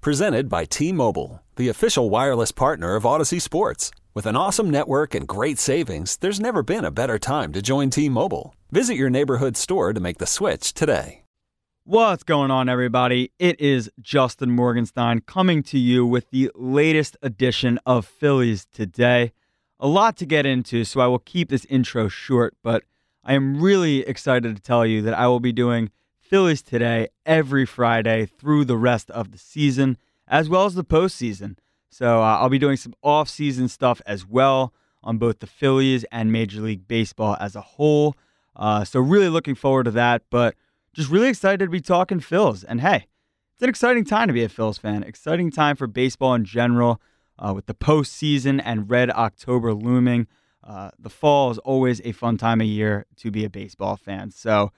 Presented by T Mobile, the official wireless partner of Audacy Sports. With an awesome network and great savings, there's never been a better time to join T Mobile. Visit your neighborhood store to make the switch today. What's going on, everybody? It is Justin Morganstein coming to you with the latest edition of Phillies Today. A lot to get into, so I will keep this intro short, but I am really excited to tell you that I will be doing Phillies Today every Friday through the rest of the season, as well as the postseason. So uh, I'll be doing some off-season stuff as well on both the Phillies and Major League Baseball as a whole. Uh, so really looking forward to that, but just really excited to be talking Phils. And hey, it's an exciting time to be a Phils fan. Exciting time for baseball in general, uh, with the postseason and Red October looming. Uh, the fall is always a fun time of year to be a baseball fan. So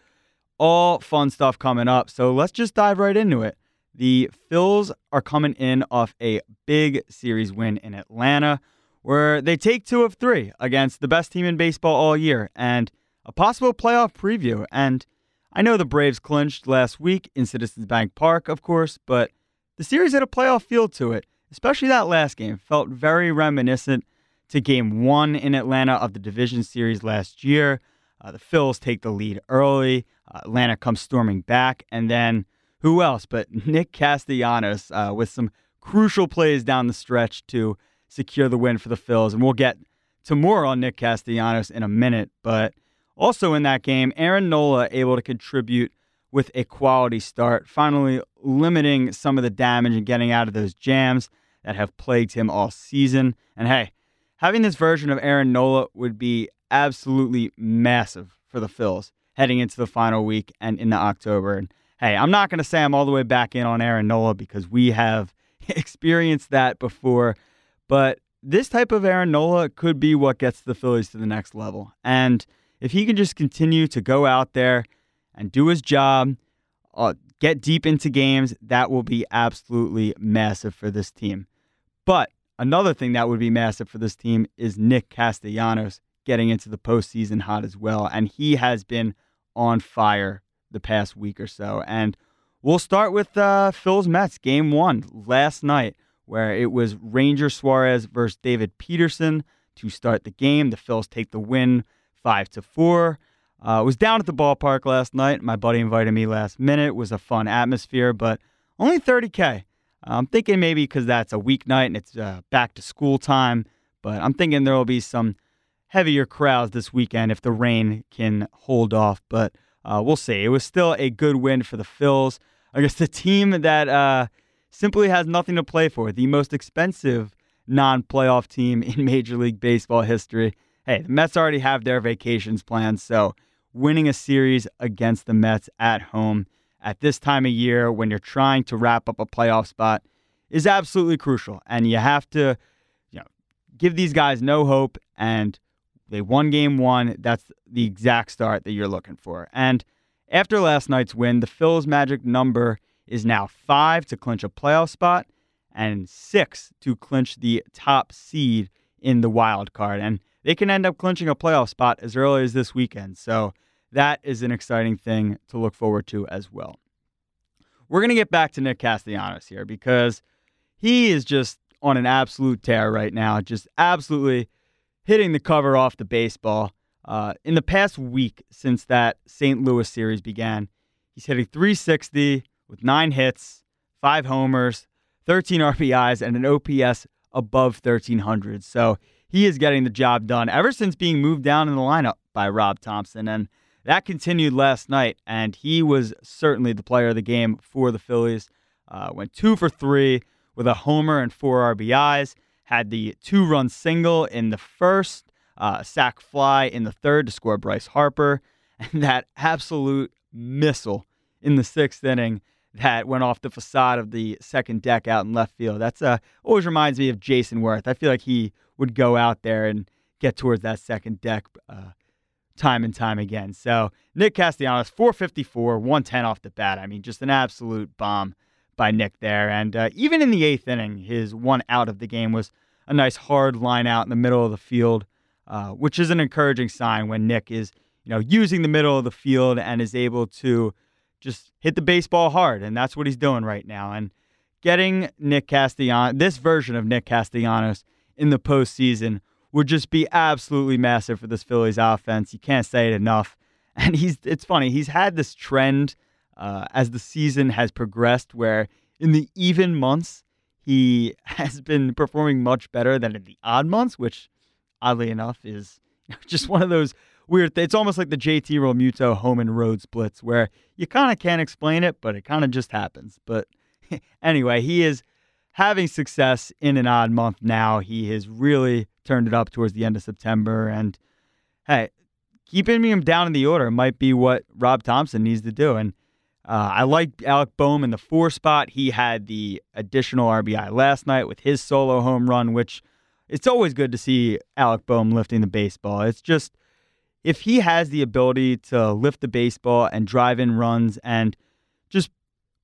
all fun stuff coming up. So let's just dive right into it. The Phils are coming in off a big series win in Atlanta, where they take two of three against the best team in baseball all year and a possible playoff preview. And I know the Braves clinched last week in Citizens Bank Park, of course, but the series had a playoff feel to it, especially that last game. Felt very reminiscent to game one in Atlanta of the division series last year. Uh, the Phils take the lead early. Atlanta comes storming back, and then who else but Nick Castellanos uh, with some crucial plays down the stretch to secure the win for the Phils. And we'll get to more on Nick Castellanos in a minute. But also in that game, Aaron Nola able to contribute with a quality start, finally limiting some of the damage and getting out of those jams that have plagued him all season. And hey, having this version of Aaron Nola would be absolutely massive for the Phils heading into the final week and into October. And hey, I'm not going to say I'm all the way back in on Aaron Nola because we have experienced that before, but this type of Aaron Nola could be what gets the Phillies to the next level. And if he can just continue to go out there and do his job, uh, get deep into games, that will be absolutely massive for this team. But another thing that would be massive for this team is Nick Castellanos getting into the postseason hot as well. And he has been on fire the past week or so. And we'll start with uh, Phil's Mets game one last night, where it was Ranger Suarez versus David Peterson to start the game. The Phils take the win five to four. Uh, was down at the ballpark last night. My buddy invited me last minute. It was a fun atmosphere, but only 30K. I'm thinking maybe because that's a weeknight and it's uh, back to school time, but I'm thinking there will be some heavier crowds this weekend if the rain can hold off. But uh, we'll see. It was still a good win for the Phils against the team that uh, simply has nothing to play for. The most expensive non-playoff team in Major League Baseball history. Hey, the Mets already have their vacations planned, so winning a series against the Mets at home at this time of year when you're trying to wrap up a playoff spot is absolutely crucial. And you have to, you know, give these guys no hope and they won game one. That's the exact start that you're looking for. And after last night's win, the Phil's magic number is now five to clinch a playoff spot and six to clinch the top seed in the wild card. And they can end up clinching a playoff spot as early as this weekend. So that is an exciting thing to look forward to as well. We're going to get back to Nick Castellanos here because he is just on an absolute tear right now. Just absolutely hitting the cover off the baseball. Uh, in the past week since that St. Louis series began, he's hitting 360 with nine hits, five homers, 13 RBIs, and an OPS above 1300. So he is getting the job done ever since being moved down in the lineup by Rob Thomson. And that continued last night, and he was certainly the player of the game for the Phillies. Uh, went two for three with a homer and four RBIs had the two run single in the first, uh, sac fly in the third to score Bryce Harper, and that absolute missile in the sixth inning that went off the facade of the second deck out in left field. That's uh, always reminds me of Jayson Werth. I feel like he would go out there and get towards that second deck uh, time and time again. So Nick Castellanos, 454, 110 off the bat. I mean, just an absolute bomb by Nick there. And uh, even in the eighth inning, his one out of the game was a nice hard line out in the middle of the field, uh, which is an encouraging sign when Nick is, you know, using the middle of the field and is able to just hit the baseball hard. And that's what he's doing right now. And getting Nick Castellanos, this version of Nick Castellanos in the postseason would just be absolutely massive for this Phillies offense. You can't say it enough. And he's it's funny, he's had this trend uh, as the season has progressed where in the even months he has been performing much better than in the odd months, which oddly enough is just one of those weird It's almost like the JT Realmuto home and road splits where you kind of can't explain it, but it kind of just happens. But anyway, he is having success in an odd month now. He has really turned it up towards the end of September. And hey, keeping him down in the order might be what Rob Thomson needs to do. And uh, I like Alec Bohm in the four spot. He had the additional RBI last night with his solo home run, which it's always good to see Alec Bohm lifting the baseball. It's just if he has the ability to lift the baseball and drive in runs and just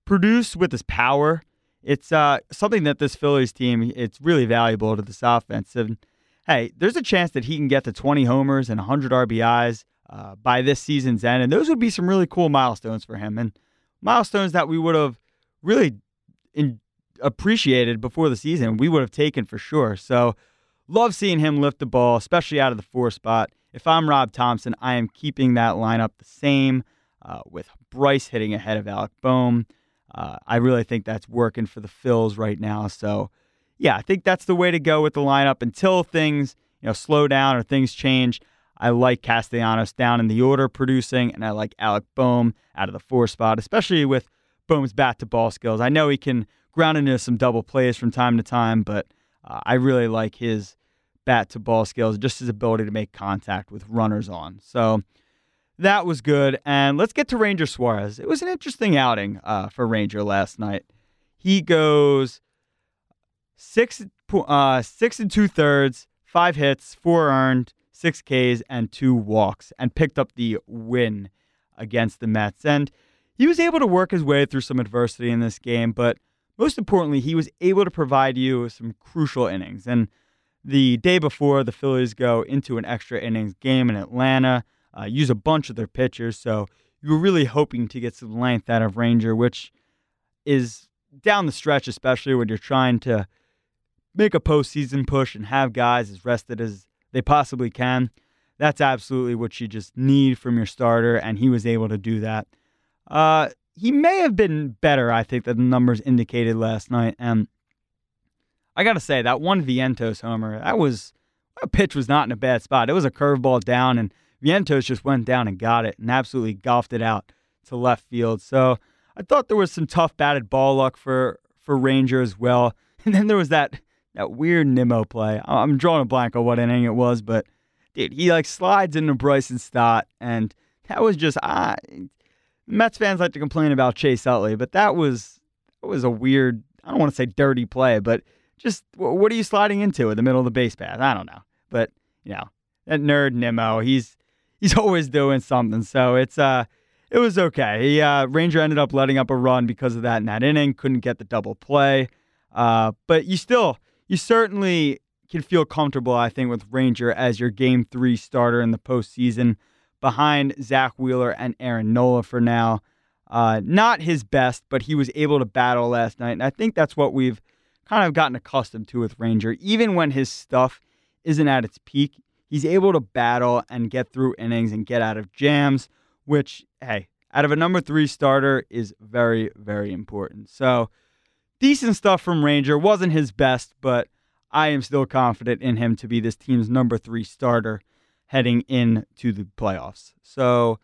produce with his power, it's uh, something that this Phillies team it's really valuable to this offense. And hey, there's a chance that he can get to 20 homers and 100 RBIs uh, by this season's end, and those would be some really cool milestones for him, and milestones that we would have really in, appreciated before the season. We would have taken for sure. So, love seeing him lift the ball, especially out of the four spot. If I'm Rob Thomson, I am keeping that lineup the same uh, with Bryce hitting ahead of Alec Bohm. Uh, I really think that's working for the Phils right now. So yeah, I think that's the way to go with the lineup until things you know slow down or things change. I like Castellanos down in the order producing, and I like Alec Bohm out of the four spot, especially with Bohm's bat to ball skills. I know he can ground into some double plays from time to time, but uh, I really like his bat to ball skills, just his ability to make contact with runners on. So that was good. And let's get to Ranger Suarez. It was an interesting outing uh, for Ranger last night. He goes six uh, six and two thirds, five hits, four earned, six Ks, and two walks, and picked up the win against the Mets. And he was able to work his way through some adversity in this game, but most importantly, he was able to provide you with some crucial innings. And the day before, the Phillies go into an extra innings game in Atlanta, uh, use a bunch of their pitchers. So you were really hoping to get some length out of Ranger, which is down the stretch, especially when you're trying to make a postseason push and have guys as rested as they possibly can. That's absolutely what you just need from your starter, and he was able to do that. Uh, he may have been better, I think, than the numbers indicated last night. And I got to say, that one Vientos homer, that was a pitch was not in a bad spot. It was a curveball down, and Vientos just went down and got it and absolutely golfed it out to left field. So I thought there was some tough batted ball luck for for Ranger as well. And then there was that that weird Nimmo play. I'm drawing a blank on what inning it was, but dude, he like slides into Bryson Stott, and that was just I. Mets fans like to complain about Chase Utley, but that was that was a weird. I don't want to say dirty play, but just what are you sliding into in the middle of the base path? I don't know, but you know that nerd Nimmo, he's he's always doing something. So it's uh it was okay. He, uh, Ranger ended up letting up a run because of that in that inning. Couldn't get the double play, uh, but you still you certainly can feel comfortable, I think, with Ranger as your game three starter in the postseason behind Zack Wheeler and Aaron Nola for now. Uh, not his best, but he was able to battle last night. And I think that's what we've kind of gotten accustomed to with Ranger. Even when his stuff isn't at its peak, he's able to battle and get through innings and get out of jams, which, hey, out of a number three starter is very, very important. So, decent stuff from Ranger. Wasn't his best, but I am still confident in him to be this team's number three starter heading into the playoffs. So,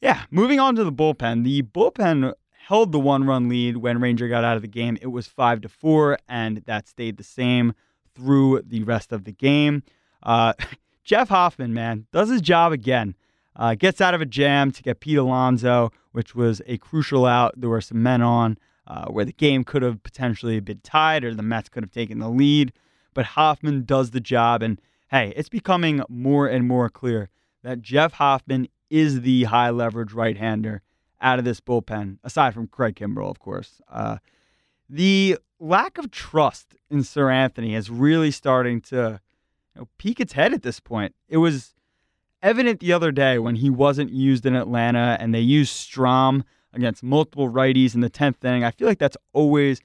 yeah, moving on to the bullpen. The bullpen held the one-run lead when Ranger got out of the game. It was five to four, and that stayed the same through the rest of the game. Uh, Jeff Hoffman, man, does his job again. Uh, gets out of a jam to get Pete Alonso, which was a crucial out. There were some men on uh, where the game could have potentially been tied or the Mets could have taken the lead. But Hoffman does the job. And hey, it's becoming more and more clear that Jeff Hoffman is the high leverage right hander out of this bullpen, aside from Craig Kimbrel, of course. Uh, the lack of trust in Seranthony is really starting to you know, peek its head at this point. It was evident the other day when he wasn't used in Atlanta and they used Strahm against multiple righties in the 10th inning. I feel like that's always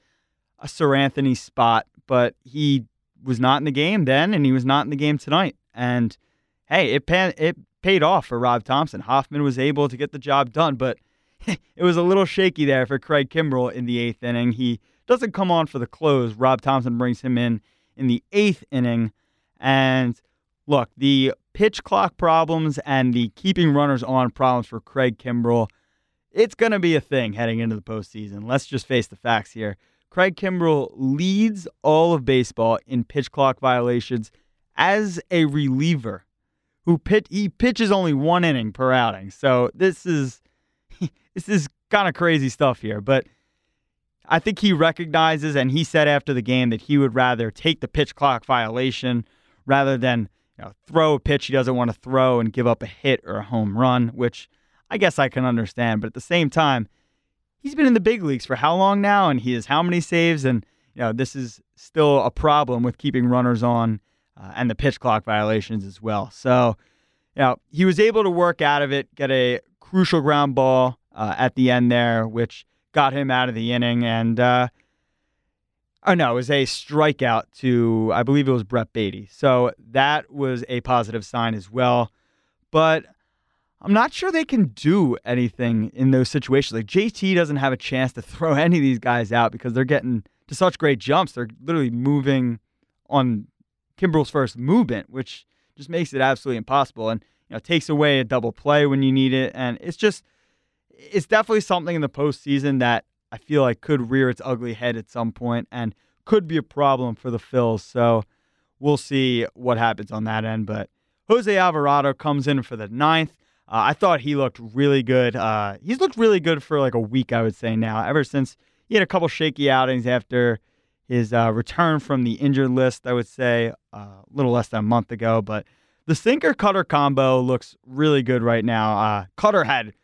a Seranthony spot, but he was not in the game then and he was not in the game tonight. And hey, it, pan- it paid off for Rob Thomson. Hoffman was able to get the job done, but it was a little shaky there for Craig Kimbrel in the eighth inning. He doesn't come on for the close. Rob Thomson brings him in in the eighth inning. And look, the pitch clock problems and the keeping runners on problems for Craig Kimbrel, it's going to be a thing heading into the postseason. Let's just face the facts here. Craig Kimbrel leads all of baseball in pitch clock violations as a reliever who pit he pitches only one inning per outing. So this is this is kind of crazy stuff here, but I think he recognizes and he said after the game that he would rather take the pitch clock violation rather than you know, throw a pitch he doesn't want to throw and give up a hit or a home run, which I guess I can understand. But at the same time, he's been in the big leagues for how long now, and he has how many saves, and you know this is still a problem with keeping runners on uh, and the pitch clock violations as well. So, you know, he was able to work out of it, get a crucial ground ball uh, at the end there, which got him out of the inning. And, uh, oh no, it was a strikeout to, I believe it was Brett Baty. So that was a positive sign as well. But I'm not sure they can do anything in those situations. Like JT doesn't have a chance to throw any of these guys out because they're getting to such great jumps. They're literally moving on Kimbrel's first movement, which just makes it absolutely impossible and you know takes away a double play when you need it. And it's just it's definitely something in the postseason that I feel like could rear its ugly head at some point and could be a problem for the Phils. So we'll see what happens on that end. But Jose Alvarado comes in for the ninth. Uh, I thought he looked really good. Uh, he's looked really good for like a week, I would say now, ever since he had a couple shaky outings after his uh, return from the injured list, I would say, uh, a little less than a month ago. But the sinker cutter combo looks really good right now. Uh, cutter had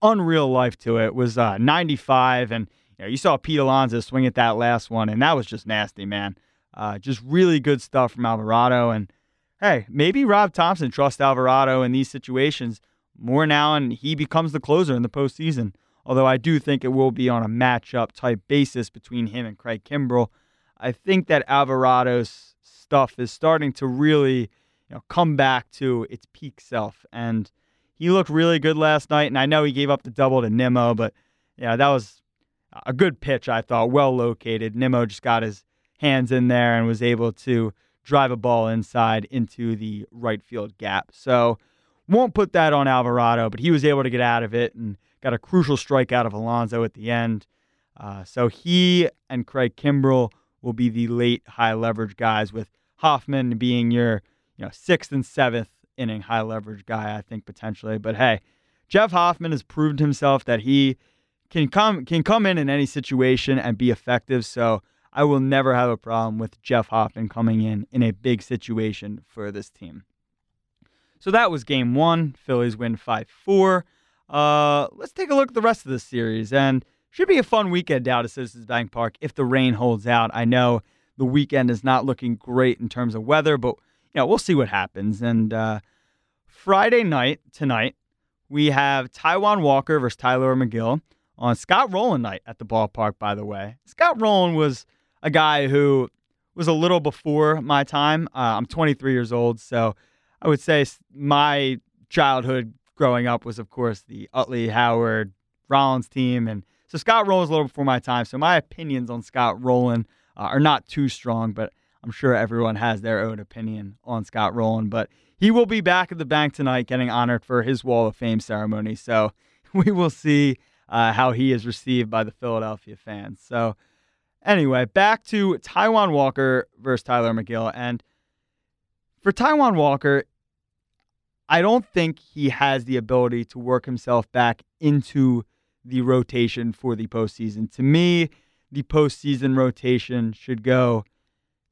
unreal life to it. it was uh, 95, and you, know, you saw Pete Alonso swing at that last one, and that was just nasty, man. Just really good stuff from Alvarado. And hey, maybe Rob Thomson trusts Alvarado in these situations more now, and he becomes the closer in the postseason although I do think it will be on a matchup type basis between him and Craig Kimbrel. I think that Alvarado's stuff is starting to really you know, come back to its peak self. And he looked really good last night. And I know he gave up the double to Nimmo, but yeah, that was a good pitch, I thought, well located. Nimmo just got his hands in there and was able to drive a ball inside into the right field gap. So won't put that on Alvarado, but he was able to get out of it and got a crucial strike out of Alonso at the end. Uh, so he and Craig Kimbrel will be the late high leverage guys, with Hoffman being your you know sixth and seventh inning high leverage guy, I think potentially. But hey, Jeff Hoffman has proved himself that he can come can come in in any situation and be effective. So I will never have a problem with Jeff Hoffman coming in in a big situation for this team. So that was game one. Phillies win 5 4. Uh, let's take a look at the rest of the series. And should be a fun weekend down at Citizens Bank Park if the rain holds out. I know the weekend is not looking great in terms of weather, but you know we'll see what happens. And uh, Friday night tonight we have Taijuan Walker versus Tylor Megill on Scott Rolen night at the ballpark. By the way, Scott Rolen was a guy who was a little before my time. Uh, I'm 23 years old, so I would say my childhood growing up was, of course, the Utley, Howard, Rollins team. And so Scott was a little before my time. So my opinions on Scott Rolen uh, are not too strong, but I'm sure everyone has their own opinion on Scott Rolen. But he will be back at the bank tonight getting honored for his Wall of Fame ceremony. So we will see uh, how he is received by the Philadelphia fans. So anyway, back to Taijuan Walker versus Tylor Megill. And for Taijuan Walker, I don't think he has the ability to work himself back into the rotation for the postseason. To me, the postseason rotation should go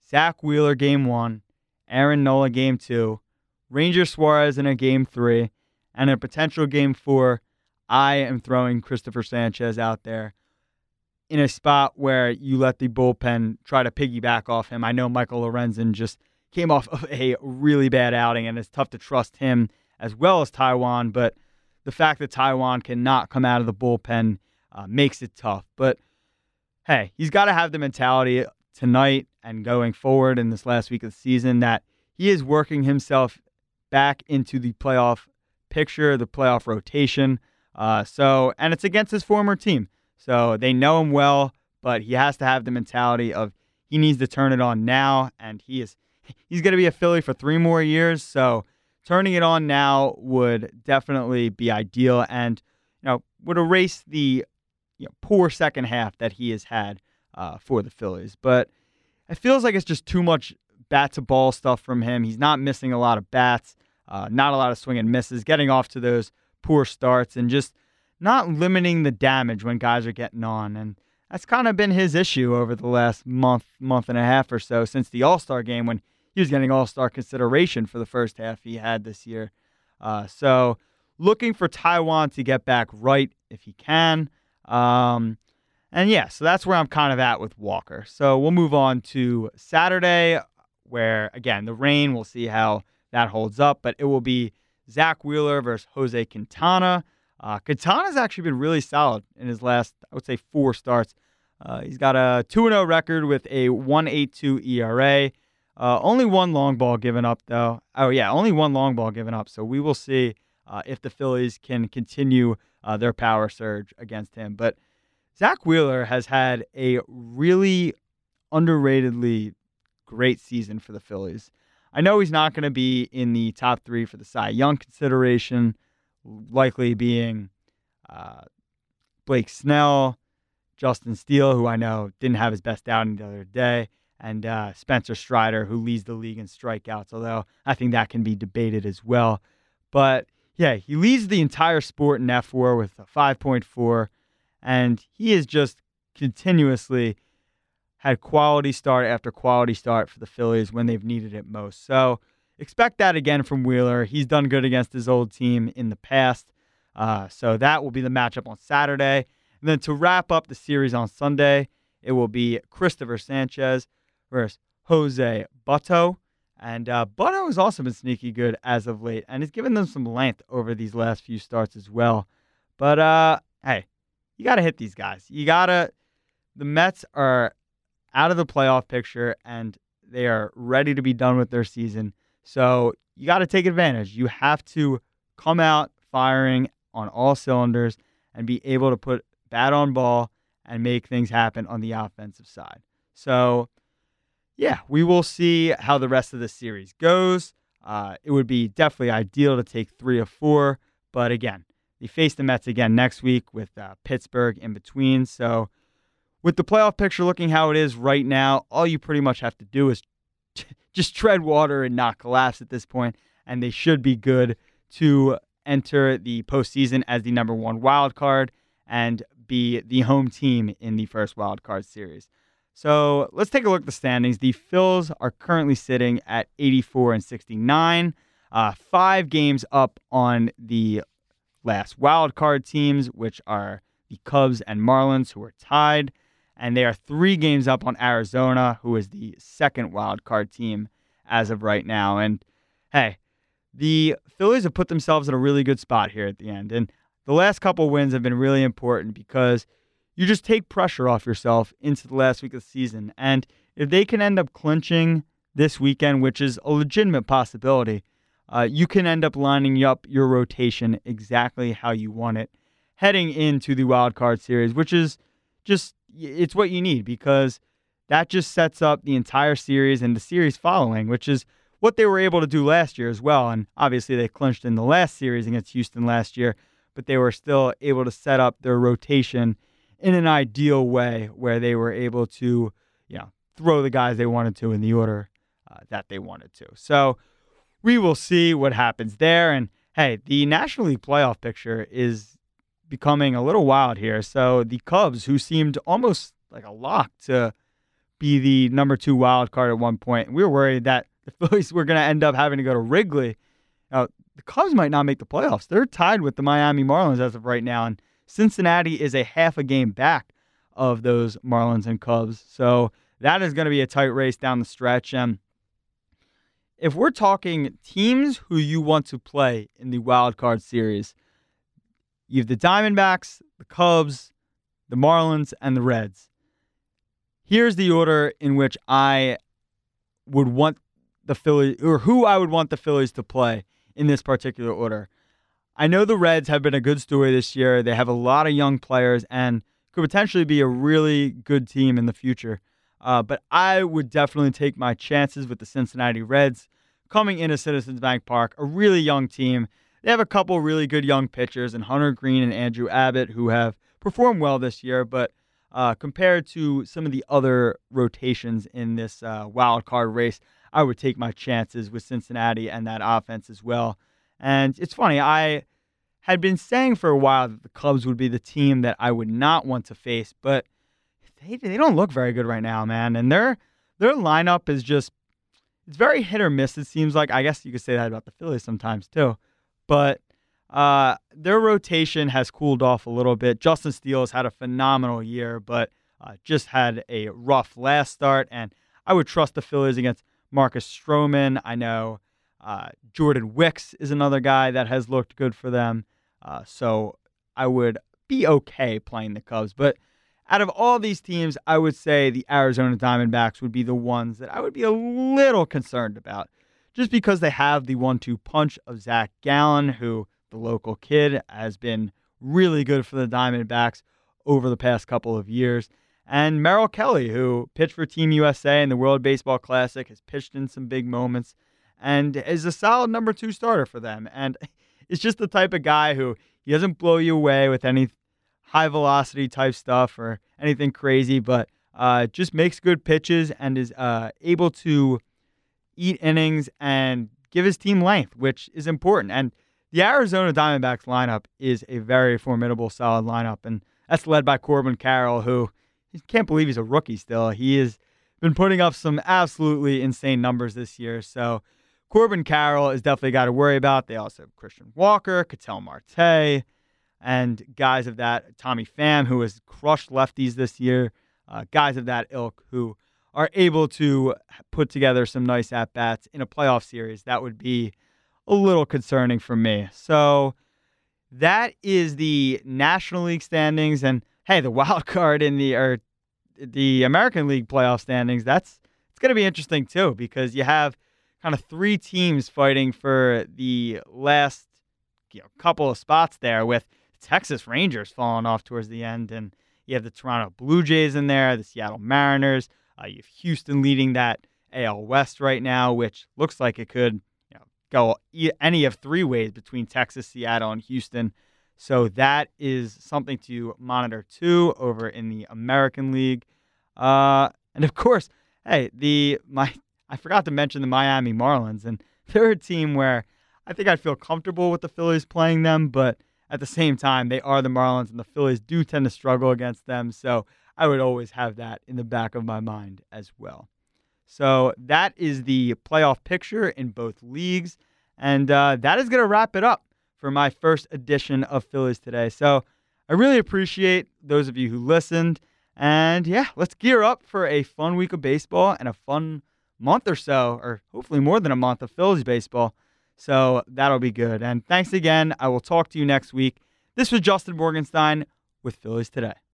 Zack Wheeler game one, Aaron Nola game two, Ranger Suarez in a game three, and a potential game four. I am throwing Christopher Sanchez out there in a spot where you let the bullpen try to piggyback off him. I know Michael Lorenzen just came off of a really bad outing, and it's tough to trust him as well as Taijuan. But the fact that Taijuan cannot come out of the bullpen uh, makes it tough. But hey, he's got to have the mentality tonight and going forward in this last week of the season that he is working himself back into the playoff picture, the playoff rotation. Uh, so, and it's against his former team. So they know him well, but he has to have the mentality of he needs to turn it on now, and he is he's going to be a Philly for three more years. So turning it on now would definitely be ideal, and you know would erase the you know, poor second half that he has had uh, for the Phillies. But it feels like it's just too much bat to ball stuff from him. He's not missing a lot of bats, uh, not a lot of swing and misses, getting off to those poor starts, and just not limiting the damage when guys are getting on. And that's kind of been his issue over the last month, month and a half or so since the All Star game when he was getting All Star consideration for the first half he had this year. Uh, so looking for Taijuan to get back right if he can. Um, and yeah, so that's where I'm kind of at with Walker. So we'll move on to Saturday, where again, the rain, we'll see how that holds up, but it will be Zack Wheeler versus Jose Quintana. Uh, Quintana's actually been really solid in his last, I would say, four starts. Uh, he's got a 2 0 record with a 1.82 ERA. Uh, only one long ball given up, though. Oh, yeah, only one long ball given up. So we will see uh, if the Phillies can continue uh, their power surge against him. But Zack Wheeler has had a really underratedly great season for the Phillies. I know he's not going to be in the top three for the Cy Young consideration, likely being uh, Blake Snell, Justin Steele, who I know didn't have his best outing the other day, and uh, Spencer Strider, who leads the league in strikeouts, although I think that can be debated as well. But yeah, he leads the entire sport in fWAR with a 5.4, and he has just continuously had quality start after quality start for the Phillies when they've needed it most. So expect that again from Wheeler. He's done good against his old team in the past. Uh, so that will be the matchup on Saturday. And then to wrap up the series on Sunday, it will be Christopher Sanchez versus Jose Butto. And uh, Butto has also been sneaky good as of late, and he's given them some length over these last few starts as well. But uh, hey, you got to hit these guys. You got to. The Mets are out of the playoff picture, and they are ready to be done with their season. So you got to take advantage. You have to come out firing on all cylinders and be able to put bat on ball and make things happen on the offensive side. So yeah, we will see how the rest of the series goes. Uh, it would be definitely ideal to take three or four, but again, they face the Mets again next week with uh, Pittsburgh in between. So, with the playoff picture looking how it is right now, all you pretty much have to do is just tread water and not collapse at this point, and they should be good to enter the postseason as the number one wild card and be the home team in the first wild card series. So let's take a look at the standings. The Phils are currently sitting at 84 and 69, uh, five games up on the last wild card teams, which are the Cubs and Marlins, who are tied. And they are three games up on Arizona, who is the second wild card team as of right now. And hey, the Phillies have put themselves in a really good spot here at the end. And the last couple wins have been really important because – you just take pressure off yourself into the last week of the season. And if they can end up clinching this weekend, which is a legitimate possibility, uh, you can end up lining up your rotation exactly how you want it heading into the wild card series, which is just it's what you need because that just sets up the entire series and the series following, which is what they were able to do last year as well. And obviously, they clinched in the last series against Houston last year, but they were still able to set up their rotation in an ideal way where they were able to, you know, throw the guys they wanted to in the order uh, that they wanted to. So we will see what happens there. And hey, the National League playoff picture is becoming a little wild here. So the Cubs, who seemed almost like a lock to be the number two wild card at one point, we were worried that the Phillies were going to end up having to go to Wrigley. Now, the Cubs might not make the playoffs. They're tied with the Miami Marlins as of right now, and Cincinnati is a half a game back of those Marlins and Cubs. So that is going to be a tight race down the stretch. And if we're talking teams who you want to play in the wild card series, you have the Diamondbacks, the Cubs, the Marlins, and the Reds. Here's the order in which I would want the Phillies, or who I would want the Phillies to play in this particular order. I know the Reds have been a good story this year. They have a lot of young players and could potentially be a really good team in the future. Uh, but I would definitely take my chances with the Cincinnati Reds coming into Citizens Bank Park, a really young team. They have a couple really good young pitchers, and Hunter Greene and Andrew Abbott, who have performed well this year. But uh, compared to some of the other rotations in this uh, wild card race, I would take my chances with Cincinnati and that offense as well. And it's funny, I had been saying for a while that the Cubs would be the team that I would not want to face, but they they don't look very good right now, man. And their their lineup is just it's very hit or miss. It seems like I guess you could say that about the Phillies sometimes too, but uh, their rotation has cooled off a little bit. Justin Steele has had a phenomenal year, but uh, just had a rough last start. And I would trust the Phillies against Marcus Stroman. I know uh, Jordan Wicks is another guy that has looked good for them. Uh, so I would be okay playing the Cubs, but out of all these teams, I would say the Arizona Diamondbacks would be the ones that I would be a little concerned about, just because they have the one two punch of Zach Gallen, who, the local kid, has been really good for the Diamondbacks over the past couple of years. And Merrill Kelly, who pitched for Team USA in the World Baseball Classic, has pitched in some big moments and is a solid number two starter for them. And it's just the type of guy who he doesn't blow you away with any high velocity type stuff or anything crazy, but uh, just makes good pitches and is uh, able to eat innings and give his team length, which is important. And the Arizona Diamondbacks lineup is a very formidable, solid lineup, and that's led by Corbin Carroll, who you can't believe he's a rookie still. He has been putting up some absolutely insane numbers this year. So Corbin Carroll is definitely got to worry about. They also have Christian Walker, Ketel Marte, and guys of that, Tommy Pham, who has crushed lefties this year, uh, guys of that ilk who are able to put together some nice at bats in a playoff series. That would be a little concerning for me. So that is the National League standings, and hey, the wild card in the or the American League playoff standings. That's it's going to be interesting too because you have kind of three teams fighting for the last you know, couple of spots there with Texas Rangers falling off towards the end, and you have the Toronto Blue Jays in there, the Seattle Mariners. Uh, you have Houston leading that AL West right now, which looks like it could you know, go any of three ways between Texas, Seattle, and Houston. So that is something to monitor too over in the American League. Uh, and of course, hey, the my I forgot to mention the Miami Marlins, and they're a team where I think I'd feel comfortable with the Phillies playing them, but at the same time, they are the Marlins, and the Phillies do tend to struggle against them. So I would always have that in the back of my mind as well. So that is the playoff picture in both leagues. And uh, that is going to wrap it up for my first edition of Phillies today. So I really appreciate those of you who listened. And yeah, let's gear up for a fun week of baseball and a fun month or so, or hopefully more than a month of Phillies baseball. So that'll be good. And thanks again. I will talk to you next week. This was Justin Morganstein with Phillies Today.